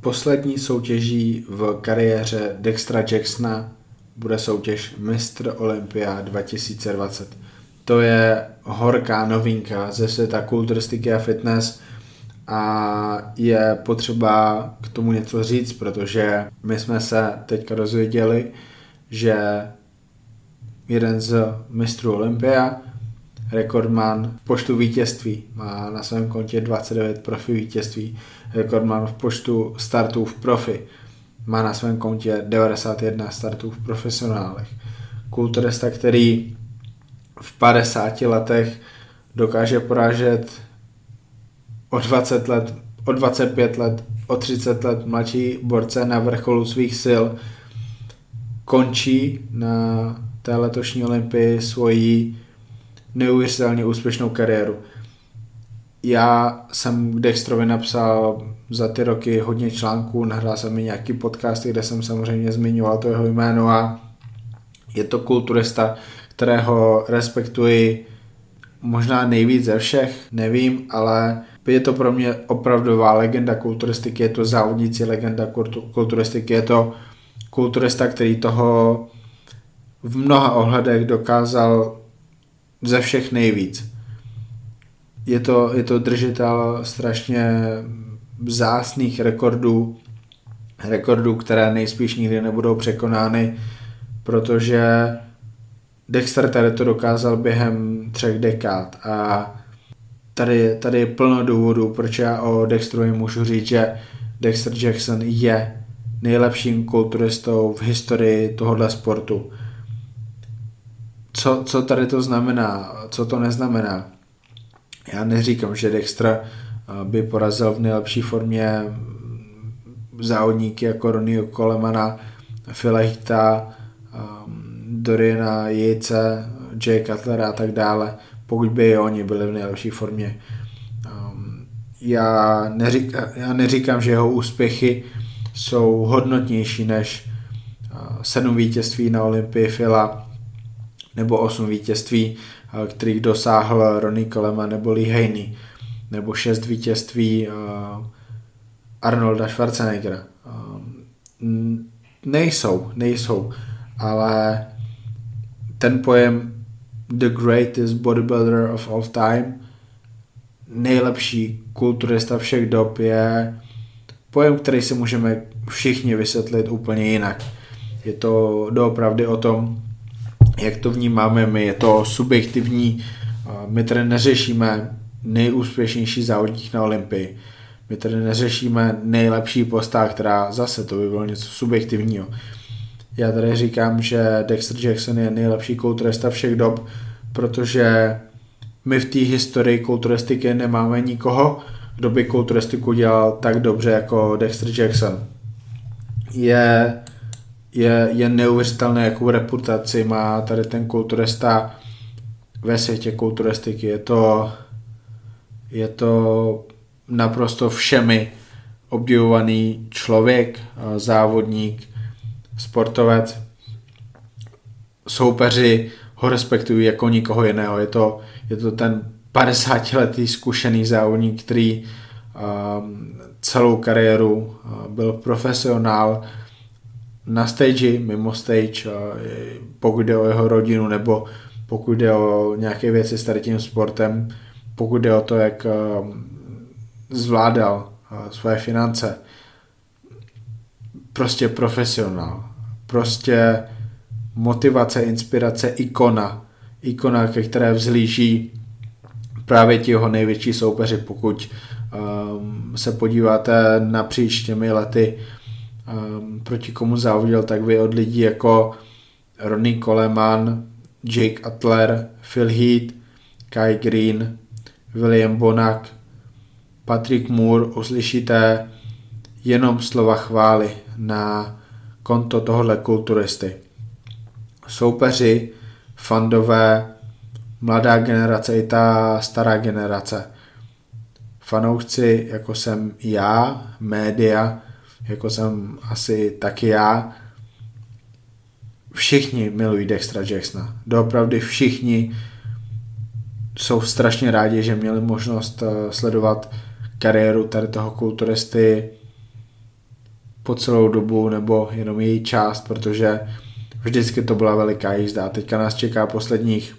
Poslední soutěží v kariéře Dextra Jacksona bude soutěž Mistr Olympia 2020. To je horká novinka ze světa kulturistiky a fitness a je potřeba k tomu něco říct, protože my jsme se teďka dozvěděli, že jeden z mistrů Olympia, rekordman v počtu vítězství, má na svém kontě 29 profi vítězství, rekordman v počtu startů v profi, má na svém kontě 91 startů v profesionálech. Kulturista, který v 50 letech dokáže porážet o 20 let, o 25 let, o 30 let mladší borce na vrcholu svých sil, končí na té letošní olympii svoji neuvěřitelně úspěšnou kariéru. Já jsem Dextrovi napsal za ty roky hodně článků, nahrál jsem mi nějaký podcast, kde jsem samozřejmě zmiňoval to jeho jméno a je to kulturista, kterého respektuji možná nejvíc ze všech, nevím, ale je to pro mě opravdová legenda kulturistiky, je to závodnící legenda kulturistiky, je to kulturista, který toho v mnoha ohledech dokázal ze všech nejvíc. Je to, je to držitel strašně zásných rekordů, rekordů, které nejspíš nikdy nebudou překonány, protože Dexter tady to dokázal během třech dekád a tady, tady je plno důvodů, proč já o Dexterovi můžu říct, že Dexter Jackson je nejlepším kulturistou v historii tohohle sportu. Co, co tady to znamená? Co to neznamená? Já neříkám, že Dexter eh, by porazil v nejlepší formě závodníky jako Ronnie Colemana, Phila Doriana Jejce, Jay Cutlera a tak dále, pokud by oni byli v nejlepší formě. Um, já, neříkám, já neříkám, že jeho úspěchy jsou hodnotnější než uh, sedm vítězství na Olympii Fila nebo osm vítězství, uh, kterých dosáhl Ronnie Coleman nebo Lee Haney, nebo šest vítězství uh, Arnolda Schwarzeneggera. Um, nejsou, nejsou, ale ten pojem the greatest bodybuilder of all time, nejlepší kulturista všech dob je pojem, který si můžeme všichni vysvětlit úplně jinak. Je to doopravdy o tom, jak to vnímáme my, je to subjektivní, my tady neřešíme nejúspěšnější závodník na Olympii, my tady neřešíme nejlepší postá, která zase to by bylo něco subjektivního. Já tady říkám, že Dexter Jackson je nejlepší kulturista všech dob, protože my v té historii kulturistiky nemáme nikoho, kdo by kulturistiku dělal tak dobře jako Dexter Jackson. Je, je, je neuvěřitelné, jakou reputaci má tady ten kulturista ve světě kulturistiky. Je to, je to naprosto všemi obdivovaný člověk, závodník, sportovec, soupeři ho respektují jako nikoho jiného. Je to, je to ten 50-letý zkušený závodník, který celou kariéru byl profesionál na stage, mimo stage, pokud jde o jeho rodinu nebo pokud jde o nějaké věci s tady tím sportem, pokud jde o to, jak uh, zvládal svoje finance. Prostě profesionál prostě motivace, inspirace, ikona. Ikona, ke které vzlíží právě ti jeho největší soupeři, pokud um, se podíváte napříč těmi lety, um, proti komu závodil, tak vy od lidí jako Ronnie Coleman, Jake Atler, Phil Heath, Kai Green, William Bonak, Patrick Moore uslyšíte jenom slova chvály na konto tohohle kulturisty. Soupeři, fandové, mladá generace i ta stará generace. Fanoušci, jako jsem já, média, jako jsem asi taky já, všichni milují Dextra Jacksona. Doopravdy všichni jsou strašně rádi, že měli možnost eh, sledovat kariéru tady toho kulturisty po celou dobu nebo jenom její část, protože vždycky to byla veliká jízda. Teďka nás čeká posledních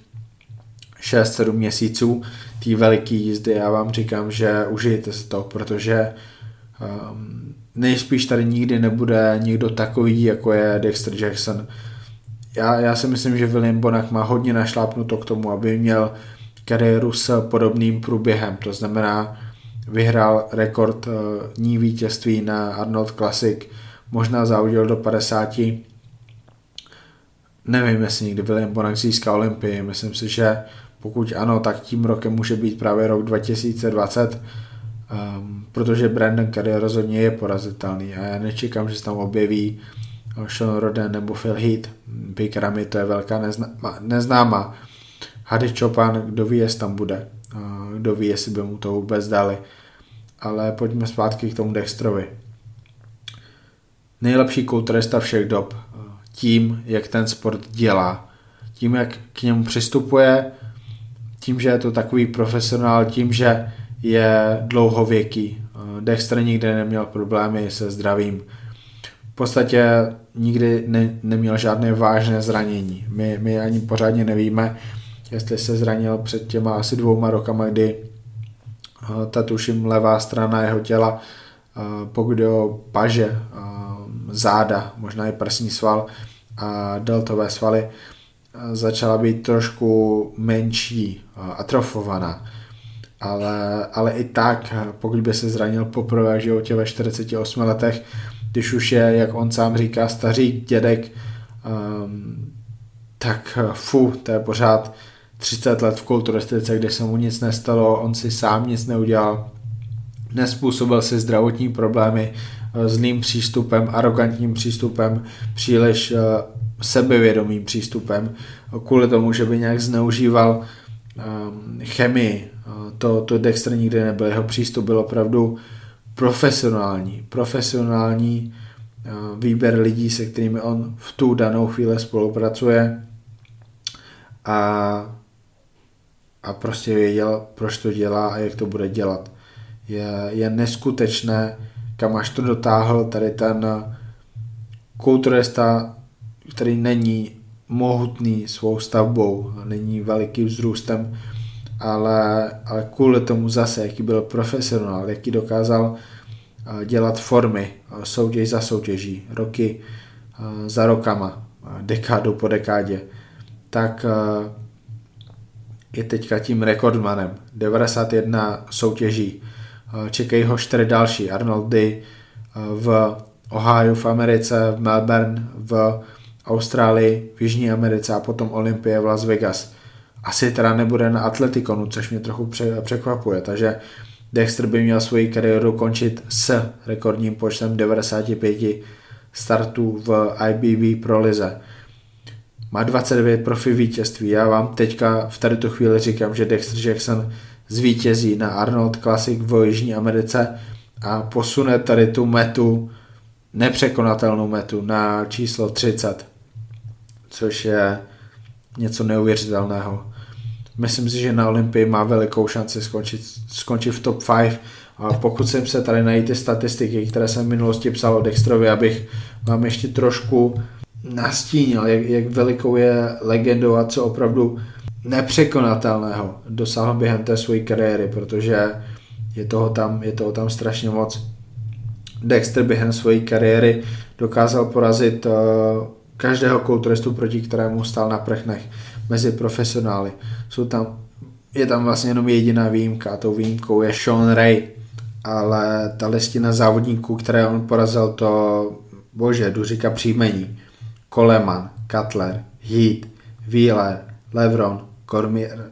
6-7 měsíců té veliké jízdy. Já vám říkám, že užijte si to, protože um, nejspíš tady nikdy nebude někdo takový, jako je Dexter Jackson. Já, já si myslím, že William Bonak má hodně našlápnuto k tomu, aby měl kariéru s podobným průběhem. To znamená, vyhrál rekord uh, ní vítězství na Arnold Classic, možná zaudil do 50. Nevím, jestli někdy William Bonak získá Olympii. Myslím si, že pokud ano, tak tím rokem může být právě rok 2020, um, protože Brandon Curry rozhodně je porazitelný a já nečekám, že se tam objeví eh, Sean Roden nebo Phil Heath. Big Ramy to je velká neznámá. neznámá. Hady Chopin, kdo ví, jestli tam bude. Uh, kdo ví, jestli by mu to vůbec dali. Ale pojďme zpátky k tomu Dextrovi. Nejlepší kulturista všech dob. Eh, tím, jak ten sport dělá. Tím, jak k němu přistupuje, tím, že je to takový profesionál, tím, že je dlouhověký. Eh, Dexter nikdy neměl problémy se zdravím. V podstatě nikdy ne, neměl žádné vážné zranění. My, my ani pořádně nevíme, jestli se zranil před těma asi dvouma rokama, kdy eh, ta tuším levá strana jeho těla, eh, pokud o paže, záda, možná i prsní sval a deltové svaly, začala být trošku menší, atrofovaná. Ale, ale i tak, pokud by se zranil poprvé v životě ve 48 letech, když už je, jak on sám říká, staří dědek, um, tak fu, to je pořád 30 let v kulturistice, kde se mu nic nestalo, on si sám nic neudělal, nespůsobil si zdravotní problémy zlým přístupem, arrogantním přístupem, příliš sebevědomým přístupem, kvůli tomu, že by nějak zneužíval chemii. To, to Dexter nikdy nebyl. Jeho přístup byl opravdu profesionální. Profesionální uh, výběr lidí, se kterými on v tu danou chvíli spolupracuje a, a prostě věděl, proč to dělá a jak to bude dělat. Je, je neskutečné, kam až to dotáhl tady ten kulturista který není mohutný svou stavbou, není velikým vzrůstem, ale, ale kvůli tomu zase, jaký byl profesionál, jaký dokázal eh, dělat formy eh, soutěž za soutěží, roky eh, za rokama, dekádu po dekádě, tak je teďka tím rekordmanem. 91 soutěží, čekají ho 4 další, Arnoldy v Ohio v Americe, v Melbourne, v Austrálii, v Jižní Americe a potom Olympie v Las Vegas. Asi teda nebude na Atletikonu, což mě trochu překvapuje, takže Dexter by měl svoji kariéru končit s rekordním počtem 95 startů v IBB Pro Lize. Má 29 profi vítězství. Já vám teďka v tu chvíli říkám, že Dexter Jackson zvítězí na Arnold Classic v Jižní Americe a posune tady tu metu, nepřekonatelnou metu na číslo 30 což je něco neuvěřitelného. Myslím si, že na Olympii má velikou šanci skončit, skončit v top 5 a pokud jsem se tady najít ty statistiky, které jsem v minulosti psal o Dextrovi, abych vám ještě trošku nastínil, jak, jak velikou je legendou a co opravdu nepřekonatelného dosáhl během té své kariéry, protože je toho tam, je toho tam strašně moc. Dexter během své kariéry dokázal porazit uh, každého kulturistu, proti kterému stál na prchnech mezi profesionály. Jsou tam, je tam vlastně jenom jediná výjimka a tou výjimkou je Sean Ray, ale ta listina závodníků, které on porazil, to bože, jdu říkat příjmení. Coleman, Cutler, Heat, Wheeler, Levron, Cormier,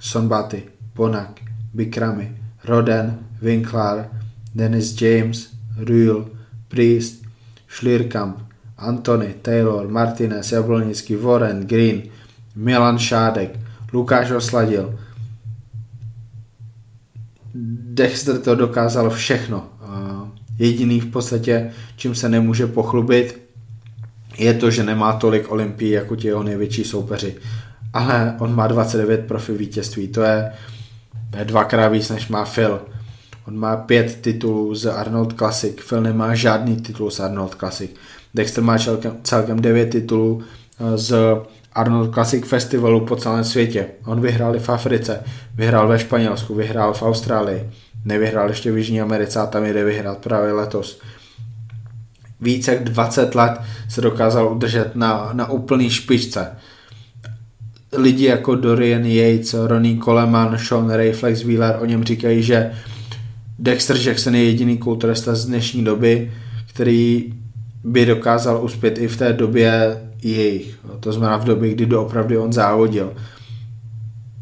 Sonbaty, Ponak, Bikrami, Roden, Winkler, Dennis James, Ruhl, Priest, Schlierkamp, Antony, Taylor, Martinez, Jablonický, Warren, Green, Milan Šádek, Lukáš Osladil. Dexter to dokázal všechno. Jediný v podstatě, čím se nemůže pochlubit, je to, že nemá tolik olympií jako ti jeho největší soupeři. Ale on má 29 profi vítězství, to je, to je dvakrát víc, než má Phil. On má pět titulů z Arnold Classic, Phil nemá žádný titul z Arnold Classic. Dexter má celkem, celkem devět titulů eh, z Arnold Classic Festivalu po celém světě. On vyhrál i v Africe, vyhrál ve Španělsku, vyhrál v Austrálii, nevyhrál ještě v Jižní Americe a tam jde vyhrát právě letos. Více jak 20 let se dokázal udržet na, na úplný špičce. Lidi jako Dorian Yates, Ronnie Coleman, Sean Ray, Flex Wheeler o něm říkají, že Dexter Jackson je jediný kulturista z dnešní doby, který by dokázal uspět i v té době jejich. To znamená v době, kdy doopravdy on závodil.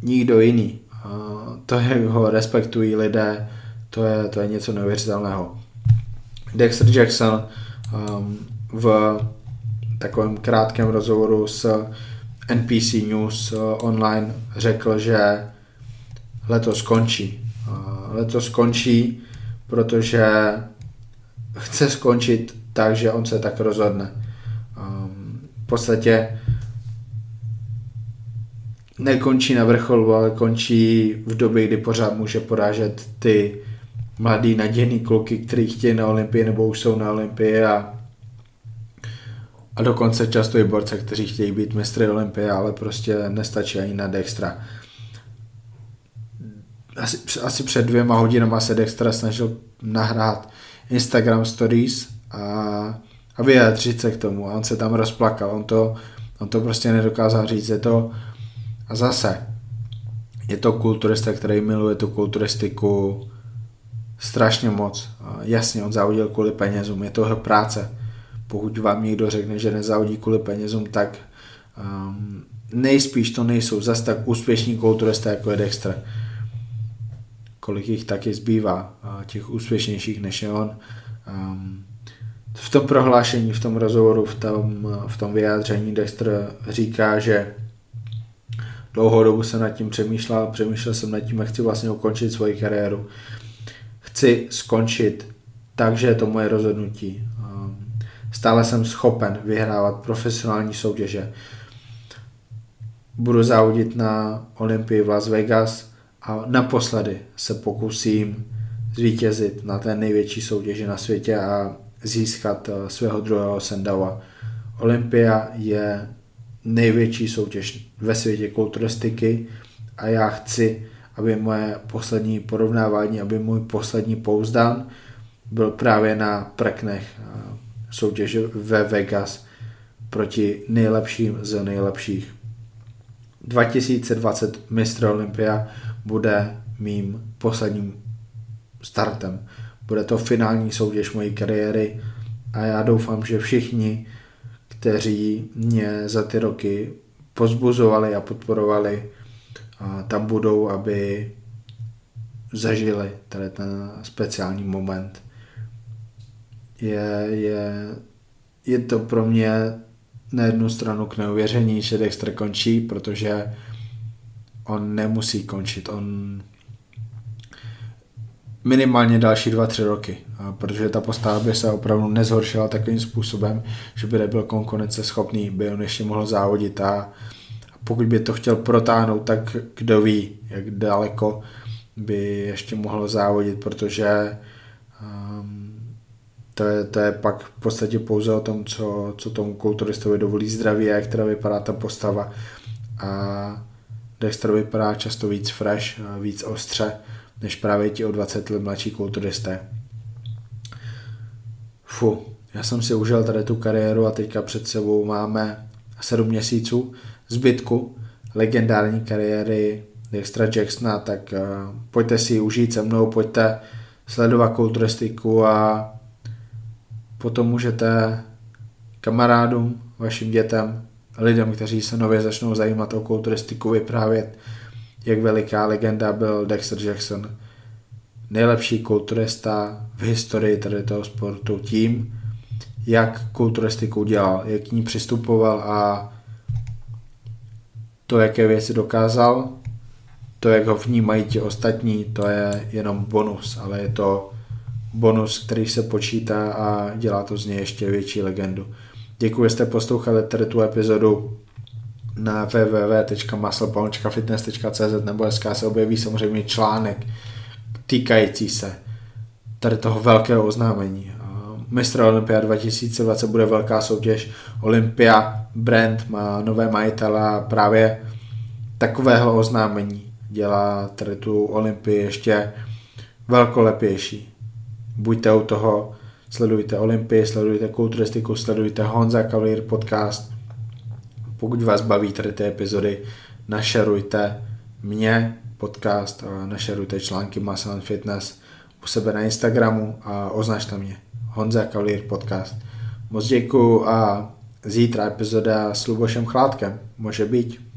Nikdo jiný. To, jak ho respektují lidé, to je, to je něco neuvěřitelného. Dexter Jackson um, v takovém krátkém rozhovoru s NPC News online řekl, že letos skončí. Letos skončí, protože chce skončit tak, že on se tak rozhodne. Um, v podstatě nekončí na vrcholu, ale končí v době, kdy pořád může porážet ty mladý nadějný kluky, kteří chtějí na Olympii nebo už jsou na Olympii a, a dokonce často i borce, kteří chtějí být mistry Olympie, ale prostě nestačí ani na Dextra. Asi, asi před dvěma hodinama se Dextra snažil nahrát Instagram Stories a, a vyjádřit se k tomu a on se tam rozplakal, on to, on to prostě nedokázal říct, je to a zase je to kulturista, který miluje tu kulturistiku strašně moc. Jasně, on závodil kvůli penězům, je to jeho práce. Pokud vám někdo řekne, že nezávodí kvůli penězům, tak um, nejspíš to nejsou zas tak úspěšní kulturisté, jako je Dexter. Kolik jich taky zbývá, těch úspěšnějších než je on. Um, v tom prohlášení, v tom rozhovoru, v tom, v tom vyjádření Dexter říká, že dlouhou dobu jsem nad tím přemýšlel, přemýšlel jsem nad tím, jak chci vlastně ukončit svoji kariéru chci skončit, takže je to moje rozhodnutí. Ehm, stále jsem schopen vyhrávat profesionální soutěže. Budu závodit na Olympii v Las Vegas a naposledy se pokusím zvítězit na té největší soutěži na světě a získat eh, svého druhého Sendawa. Olympia je největší soutěž ve světě kulturistiky a já chci aby moje poslední porovnávání, aby můj poslední pouzdán byl právě na preknech soutěže ve Vegas proti nejlepším z nejlepších. 2020 mistr Olympia bude mým posledním startem. Bude to finální soutěž mojí kariéry a já doufám, že všichni, kteří mě za ty roky pozbuzovali a podporovali, a tam budou, aby zažili tady ten speciální moment. Je, je, je to pro mě na jednu stranu k neuvěření, že Dexter končí, protože on nemusí končit, on minimálně další dva, tři roky, protože ta postava by se opravdu nezhoršila takovým způsobem, že by nebyl konkurenceschopný, by on ještě mohl závodit. A pokud by to chtěl protáhnout, tak kdo ví, jak daleko by ještě mohl závodit, protože um, to, je, to je pak v podstatě pouze o tom, co, co tomu kulturistovi dovolí zdraví a jak teda vypadá ta postava. A Dexter vypadá často víc fresh, víc ostře, než právě ti o 20 let mladší kulturisté. Fu, já jsem si užil tady tu kariéru a teďka před sebou máme 7 měsíců, zbytku legendární kariéry Dextra Jacksona, tak uh, pojďte si ji užít se mnou, pojďte sledovat kulturistiku a potom můžete kamarádům, vašim dětem, lidem, kteří se nově začnou zajímat o kulturistiku, vyprávět, jak veliká legenda byl Dexter Jackson. Nejlepší kulturista v historii tady toho sportu tím, jak kulturistiku dělal, jak k ní přistupoval a to, jaké věci dokázal, to, jak ho vnímají ti ostatní, to je jenom bonus, ale je to bonus, který se počítá a dělá to z něj ještě větší legendu. Děkuji, že jste poslouchali tady tu epizodu na www.musclepalm.fitness.cz nebo SK se objeví samozřejmě článek týkající se tady toho velkého oznámení. Mistr Olympia 2020 bude velká soutěž. Olympia brand má nové majitele a právě takového oznámení dělá tady tu Olympii ještě velkolepější. Buďte u toho, sledujte Olympii, sledujte kulturistiku, sledujte Honza Cavalier podcast. Pokud vás baví tady ty epizody, našerujte mě podcast našerujte články Muscle Fitness u sebe na Instagramu a označte mě. Honza Cavalier podcast. Moc děkuju a zítra epizoda s Lubošem Chládkem. Může být.